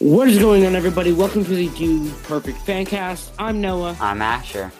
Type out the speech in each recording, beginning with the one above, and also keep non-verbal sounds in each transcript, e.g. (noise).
What is going on, everybody? Welcome to the Dude Perfect Fancast. I'm Noah, I'm Asher.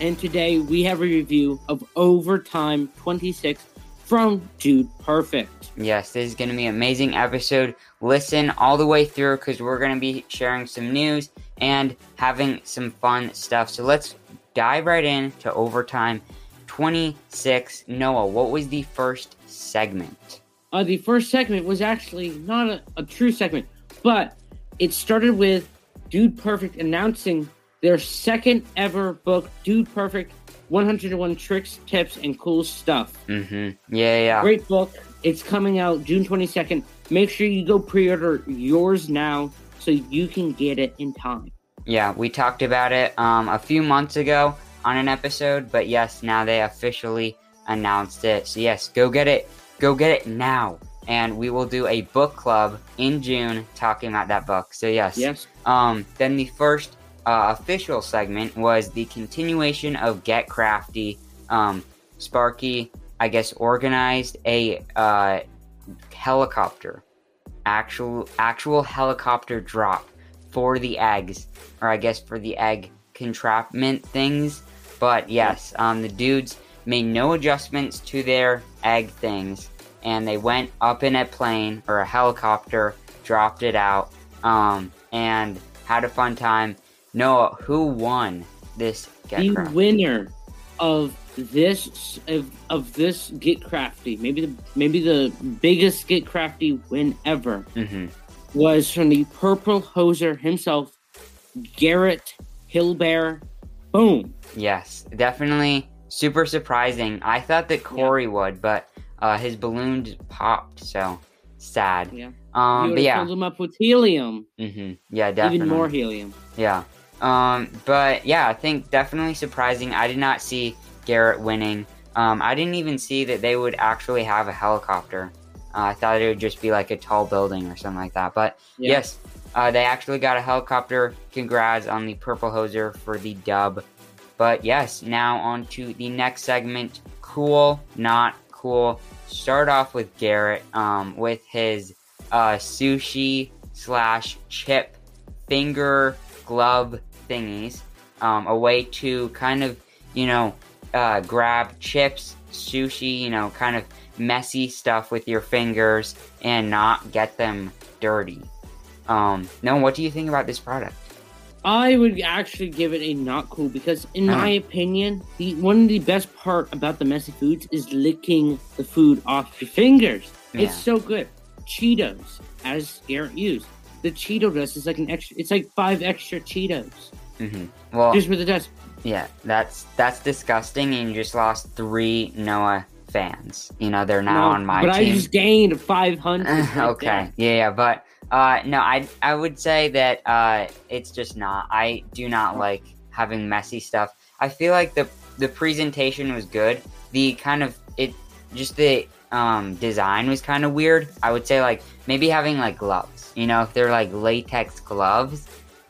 and today we have a review of Overtime 26 from Dude Perfect. Yes, this is going to be an amazing episode. Listen all the way through because we're going to be sharing some news and having some fun stuff. So let's dive right in to Overtime 26. Noah, what was the first segment? Uh, the first segment was actually not a, a true segment, but it started with Dude Perfect announcing their second ever book, Dude Perfect 101 Tricks, Tips, and Cool Stuff. Mm-hmm. Yeah, yeah. Great book. It's coming out June 22nd. Make sure you go pre order yours now so you can get it in time. Yeah, we talked about it um, a few months ago on an episode, but yes, now they officially announced it. So yes, go get it. Go get it now. And we will do a book club in June talking about that book. So yes. Yes. Um, then the first uh, official segment was the continuation of Get Crafty. Um, Sparky, I guess, organized a uh, helicopter, actual actual helicopter drop for the eggs, or I guess for the egg contrapment things. But yes, um, the dudes made no adjustments to their egg things, and they went up in a plane or a helicopter, dropped it out, um, and had a fun time. Noah, who won this Get the Crafty? winner of this of, of this Get Crafty, maybe the maybe the biggest Get Crafty win ever, hmm was from the Purple Hoser himself, Garrett Hilbert. Boom. Yes, definitely super surprising. I thought that Cory would, but uh, his balloon popped, so sad. Yeah. Um, but yeah, filled him up with helium, Mm-hmm. yeah, definitely, even more helium. yeah. Um, but yeah, I think definitely surprising. I did not see Garrett winning. Um, I didn't even see that they would actually have a helicopter. Uh, I thought it would just be like a tall building or something like that. But Yeah. yes, uh, they actually got a helicopter. Congrats on the Purple Hoser for the dub. But yes, now on to the next segment. Cool, not cool. Start off with Garrett um, with his uh, sushi slash chip finger glove thingies. Um, a way to kind of, you know, uh, grab chips, sushi, you know, kind of messy stuff with your fingers and not get them dirty. Um, no, what do you think about this product? I would actually give it a not cool because, in Uh-huh. my opinion, the one of the best part about the messy foods is licking the food off your fingers. Yeah. It's so good. Cheetos, as Garrett used, the Cheeto dust is like an extra. It's like five extra Cheetos Mm-hmm. Well, just with the dust. yeah, that's that's disgusting, and you just lost three Noah fans. You know, they're now No, on my but I just gained five hundred. (laughs) okay, yeah, yeah, but uh, no, I I would say that uh, it's just not. I do not like having messy stuff. I feel like the the presentation was good. The kind of it just the um, design was kind of weird. I would say like maybe having like gloves. You know, if they're like latex gloves,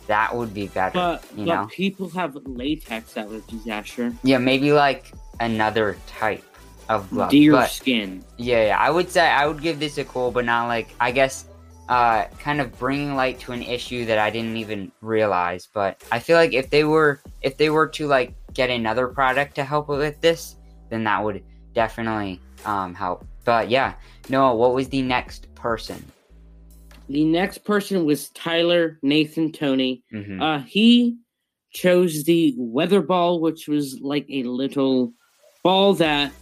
that would be better. But, you but know, people have latex allergies, Asher. yeah, maybe like another type of glove. Deer but- skin. yeah, yeah, I would say I would give this a cool, but not like I guess uh kind of bringing light to an issue that I didn't even realize. But I feel like if they were if they were to like get another product to help with this, then that would definitely um help. But yeah, Noah, what was the next person? The next person was Tyler Nathan Toney. hmm Uh, he chose the weather ball, which was like a little ball that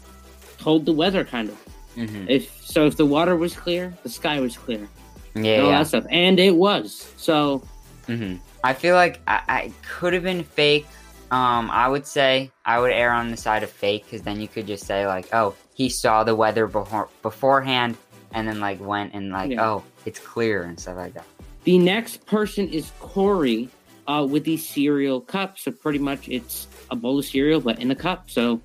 told the weather, kind of. hmm If so, if the water was clear, the sky was clear, Yeah, and all yeah. that stuff, and it was. So hmm I feel like I, I could have been fake. Um, I would say I would err on the side of fake because then you could just say like, oh, he saw the weather before beforehand, and then like went and like, Yeah. oh, it's clear and stuff like that. the next person is Cory, uh, with the cereal cup. So pretty much, it's a bowl of cereal, but in a cup. So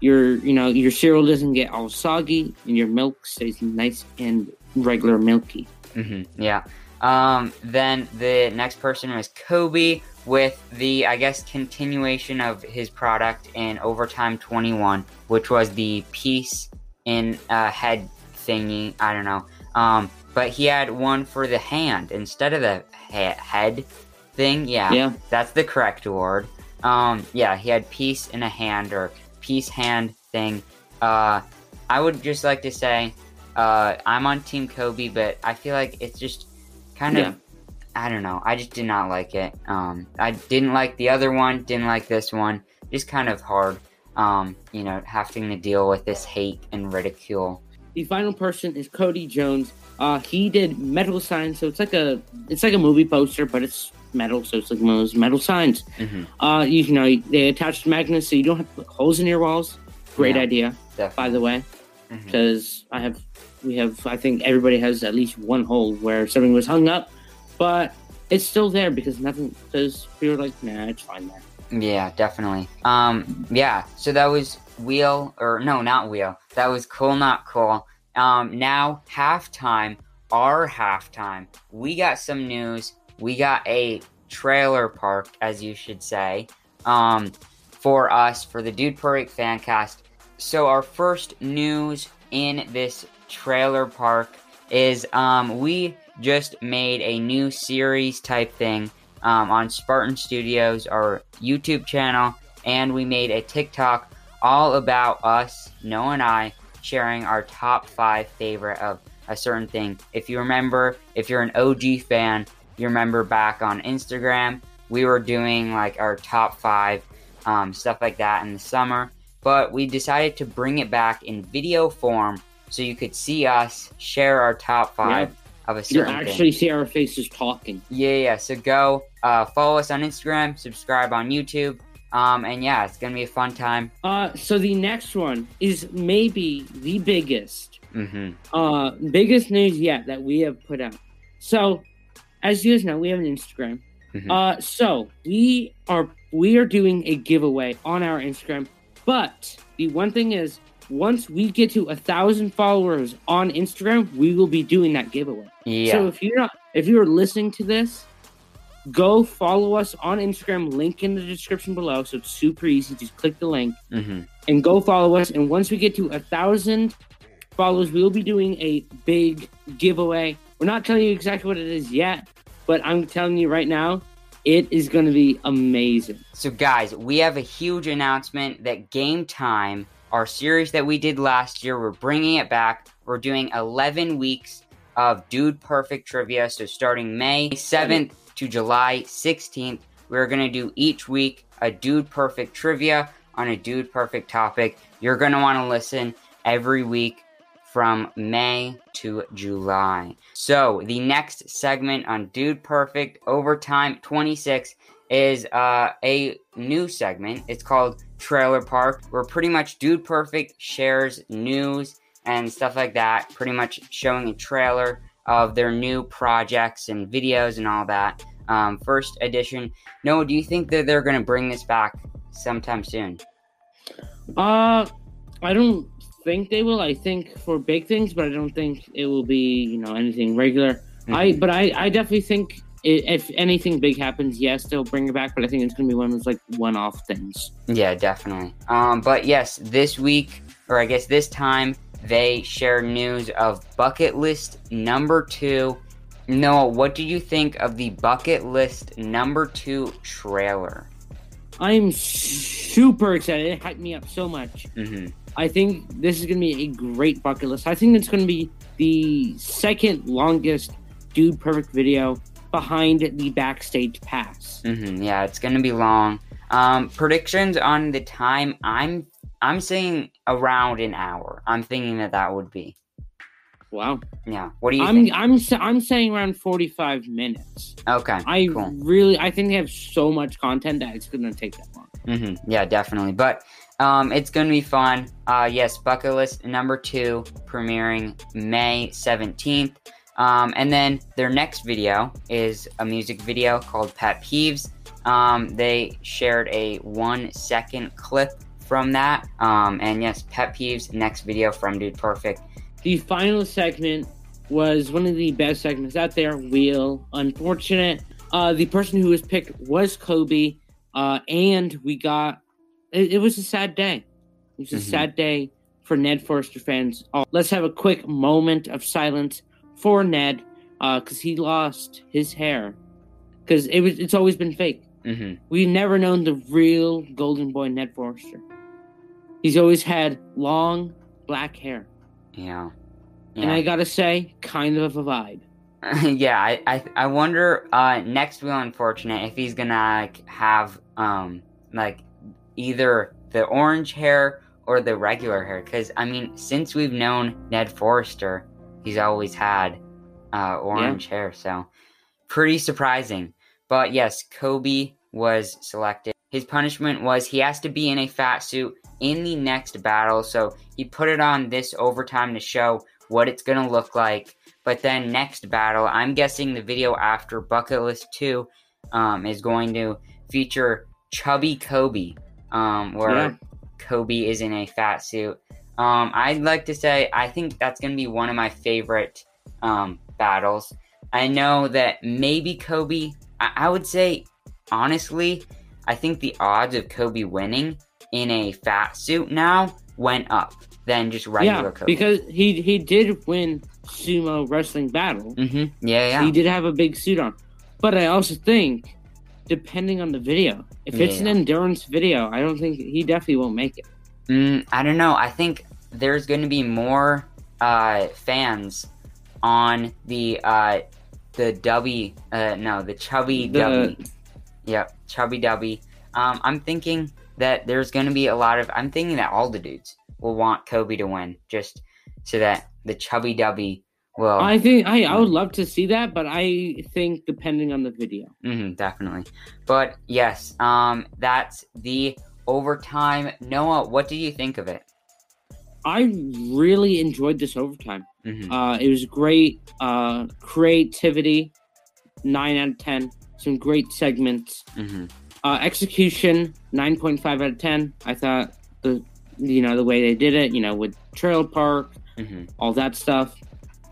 your, you know, your cereal doesn't get all soggy, and your milk stays nice and regular milky. hmm Yeah. Um, then the next person was Coby with the, I guess, continuation of his product in Overtime 21, which was the piece in uh, head thingy. I don't know. Um, but he had one for the hand instead of the he- head thing. Yeah, Yeah. that's the correct word. Um, yeah, he had piece in a hand or peace hand thing. Uh, I would just like to say, uh, I'm on Team Coby, but I feel like it's just kind of, Yeah. I don't know. I just did not like it. Um, I didn't like the other one, didn't like this one. Just kind of hard. Um, you know, having to deal with this hate and ridicule. The final person is Cody Jones. Uh, he did metal signs, so it's like a it's like a movie poster, but it's metal, so it's like one of those metal signs. hmm Uh, you know, they attach magnets so you don't have to put holes in your walls. Great Yeah. idea, Definitely. by the way, because I have, we have, I think everybody has at least one hole where something was hung up, but it's still there because nothing. Because people are like, nah, it's fine there. Yeah, definitely. Um, yeah. So that was wheel, or no, not wheel. That was cool, not cool. Um, now halftime, our halftime. We got some news. We got a trailer park, as you should say, um, for us for the Dude Perfect fan cast. So our first news in this trailer park is um, we just made a new series type thing um, on Spartan Studios, our YouTube channel, and we made a TikTok all about us, Noah and I, sharing our top five favorite of a certain thing. If you remember, if you're an OG fan, you remember back on Instagram, we were doing like our top five um, stuff like that in the summer, but we decided to bring it back in video form so you could see us share our top five of a You certain thing. actually see our faces talking. Yeah, yeah. So go uh, follow us on Instagram, subscribe on YouTube, um, and yeah, it's gonna be a fun time. Uh, so the next one is maybe the biggest, hmm uh, biggest news yet that we have put out. So, as you guys know, we have an Instagram. Mhm. Uh, so we are we are doing a giveaway on our Instagram. But the one thing is, once we get to a thousand followers on Instagram, we will be doing that giveaway. Yeah, So if you're not, if you're listening to this, go follow us on Instagram. Link in the description below. So it's super easy. Just click the link hmm and go follow us. And once we get to a thousand followers, we'll be doing a big giveaway. We're not telling you exactly what it is yet, but I'm telling you right now, it is going to be amazing. So guys, we have a huge announcement that Game Time, our series that we did last year, we're bringing it back. We're doing 11 weeks of Dude Perfect trivia. So starting May 7th to July 16th, we're gonna do each week a Dude Perfect trivia on a Dude Perfect topic. You're gonna want to listen every week from May to July. So the next segment on Dude Perfect Overtime 26 is uh, a new segment. It's called Trailer Park, where pretty much Dude Perfect shares news and stuff like that, pretty much showing a trailer of their new projects and videos and all that. Um, first edition. Noah, do you think that they're going to bring this back sometime soon? Uh, I don't think they will. I think for big things, but I don't think it will be, you know, anything regular. I, but I, I definitely think i if anything big happens, yes, they'll bring it back. But I think it's gonna be one of those like one-off things. Yeah, definitely. Um, but yes, this week, or I guess this time, they shared news of bucket list number two. Noah, what do you think of the bucket list number two trailer? I'm super excited. It hyped me up so much. hmm I think this is going to be a great bucket list. I think it's going to be the second longest Dude Perfect video behind the backstage pass. hmm Yeah, it's gonna be long. Um, predictions on the time. I'm I'm saying around an hour. I'm thinking that that would be. Wow. Yeah. What do you I'm think? I'm I'm saying around 45 minutes. Okay. I cool. really I think they have so much content that it's going to take that long. hmm Yeah, definitely. But um, it's gonna be fun. Uh, yes, bucket list number two premiering May seventeenth. Um, and then their next video is a music video called Pet Peeves. Um, they shared a one second clip from that. Um, and yes, Pet Peeves next video from Dude Perfect. The final segment was one of the best segments out there. Wheel, unfortunate. Uh, the person who was picked was Coby, uh, and we got. It, it was a sad day. It was a Mhm. sad day for Ned Forrester fans. Uh, let's have a quick moment of silence for Ned because he lost his hair because it was it's always been fake. hmm We've never known the real Golden Boy Ned Forrester. He's always had long black hair, Yeah. and I gotta say, kind of a vibe. (laughs) yeah, I, I I wonder uh next Wheel Unfortunate if he's gonna like, have um like either the orange hair or the regular hair because I mean since we've known Ned Forrester he's always had uh orange hair so pretty surprising. But yes Coby was selected. His punishment was he has to be in a fat suit in the next battle so he put it on this overtime to show what it's gonna look like. But then next battle, I'm guessing the video after Bucket List 2 um, is going to feature Chubby Coby, um, where Yeah. Coby is in a fat suit. Um, I'd like to say I think that's going to be one of my favorite um, battles. I know that maybe Coby, I, I would say, honestly, I think the odds of Coby winning in a fat suit now went up than just regular yeah, Coby. because he he did win sumo wrestling battle. hmm Yeah, yeah. He did have a big suit on, but I also think, depending on the video, if it's an endurance video, I don't think he definitely won't make it. Mm, I don't know. I think there's going to be more uh, fans on the uh, the Dubby. Uh, no, the Chubby The- Dubby. Yep, Chubby Dubby. Um, I'm thinking that there's going to be a lot of. I'm thinking that all the dudes will want Coby to win, just so that the Chubby Dubby will. I think I I would love to see that, but I think depending on the video. hmm definitely. But yes, um, that's the overtime. Noah, what do you think of it? I really enjoyed this overtime. hmm Uh, it was great uh, creativity, nine out of ten. Some great segments. hmm Uh, execution, nine point five out of ten. I thought the you know the way they did it, you know, with Trail Park, hmm all that stuff.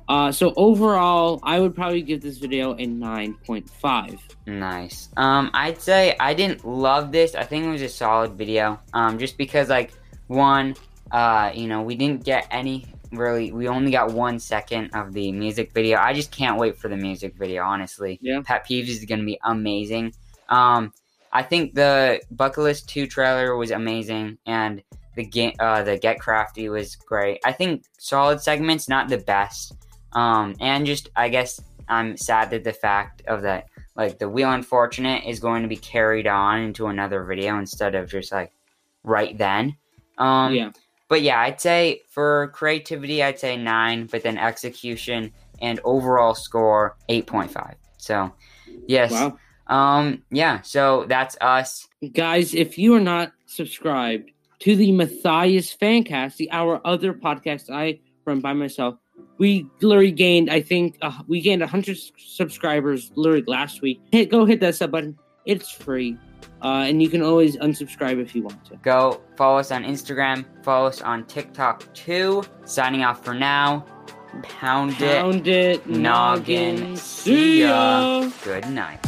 Uh, so overall, I would probably give this video a nine point five. Nice. Um, I'd say I didn't love this. I think it was a solid video. Um, just because like one, uh, you know, we didn't get any really. We only got one second of the music video. I just can't wait for the music video. Honestly, Yeah. Pet Peeves is gonna be amazing. Um, I think the Bucket List Two trailer was amazing, and the game, uh, the Get Crafty was great. I think solid segments, not the best. Um, and just I guess I'm sad that the fact of that like the wheel unfortunate is going to be carried on into another video instead of just like right then. Um yeah, but yeah i'd say for creativity i'd say 9 but then execution and overall score 8.5 so yes. Wow, um yeah so that's us. Guys, if you are not subscribed to the Matthias Fancast, the our other podcast I run by myself, we literally gained, I think, uh, we gained 100 subscribers literally last week. Hit, go hit that sub button. It's free. Uh, and you can always unsubscribe if you want to. go follow us on instagram follow us on tiktok too signing off for now pound it Pound it, noggin noggin. see ya. good night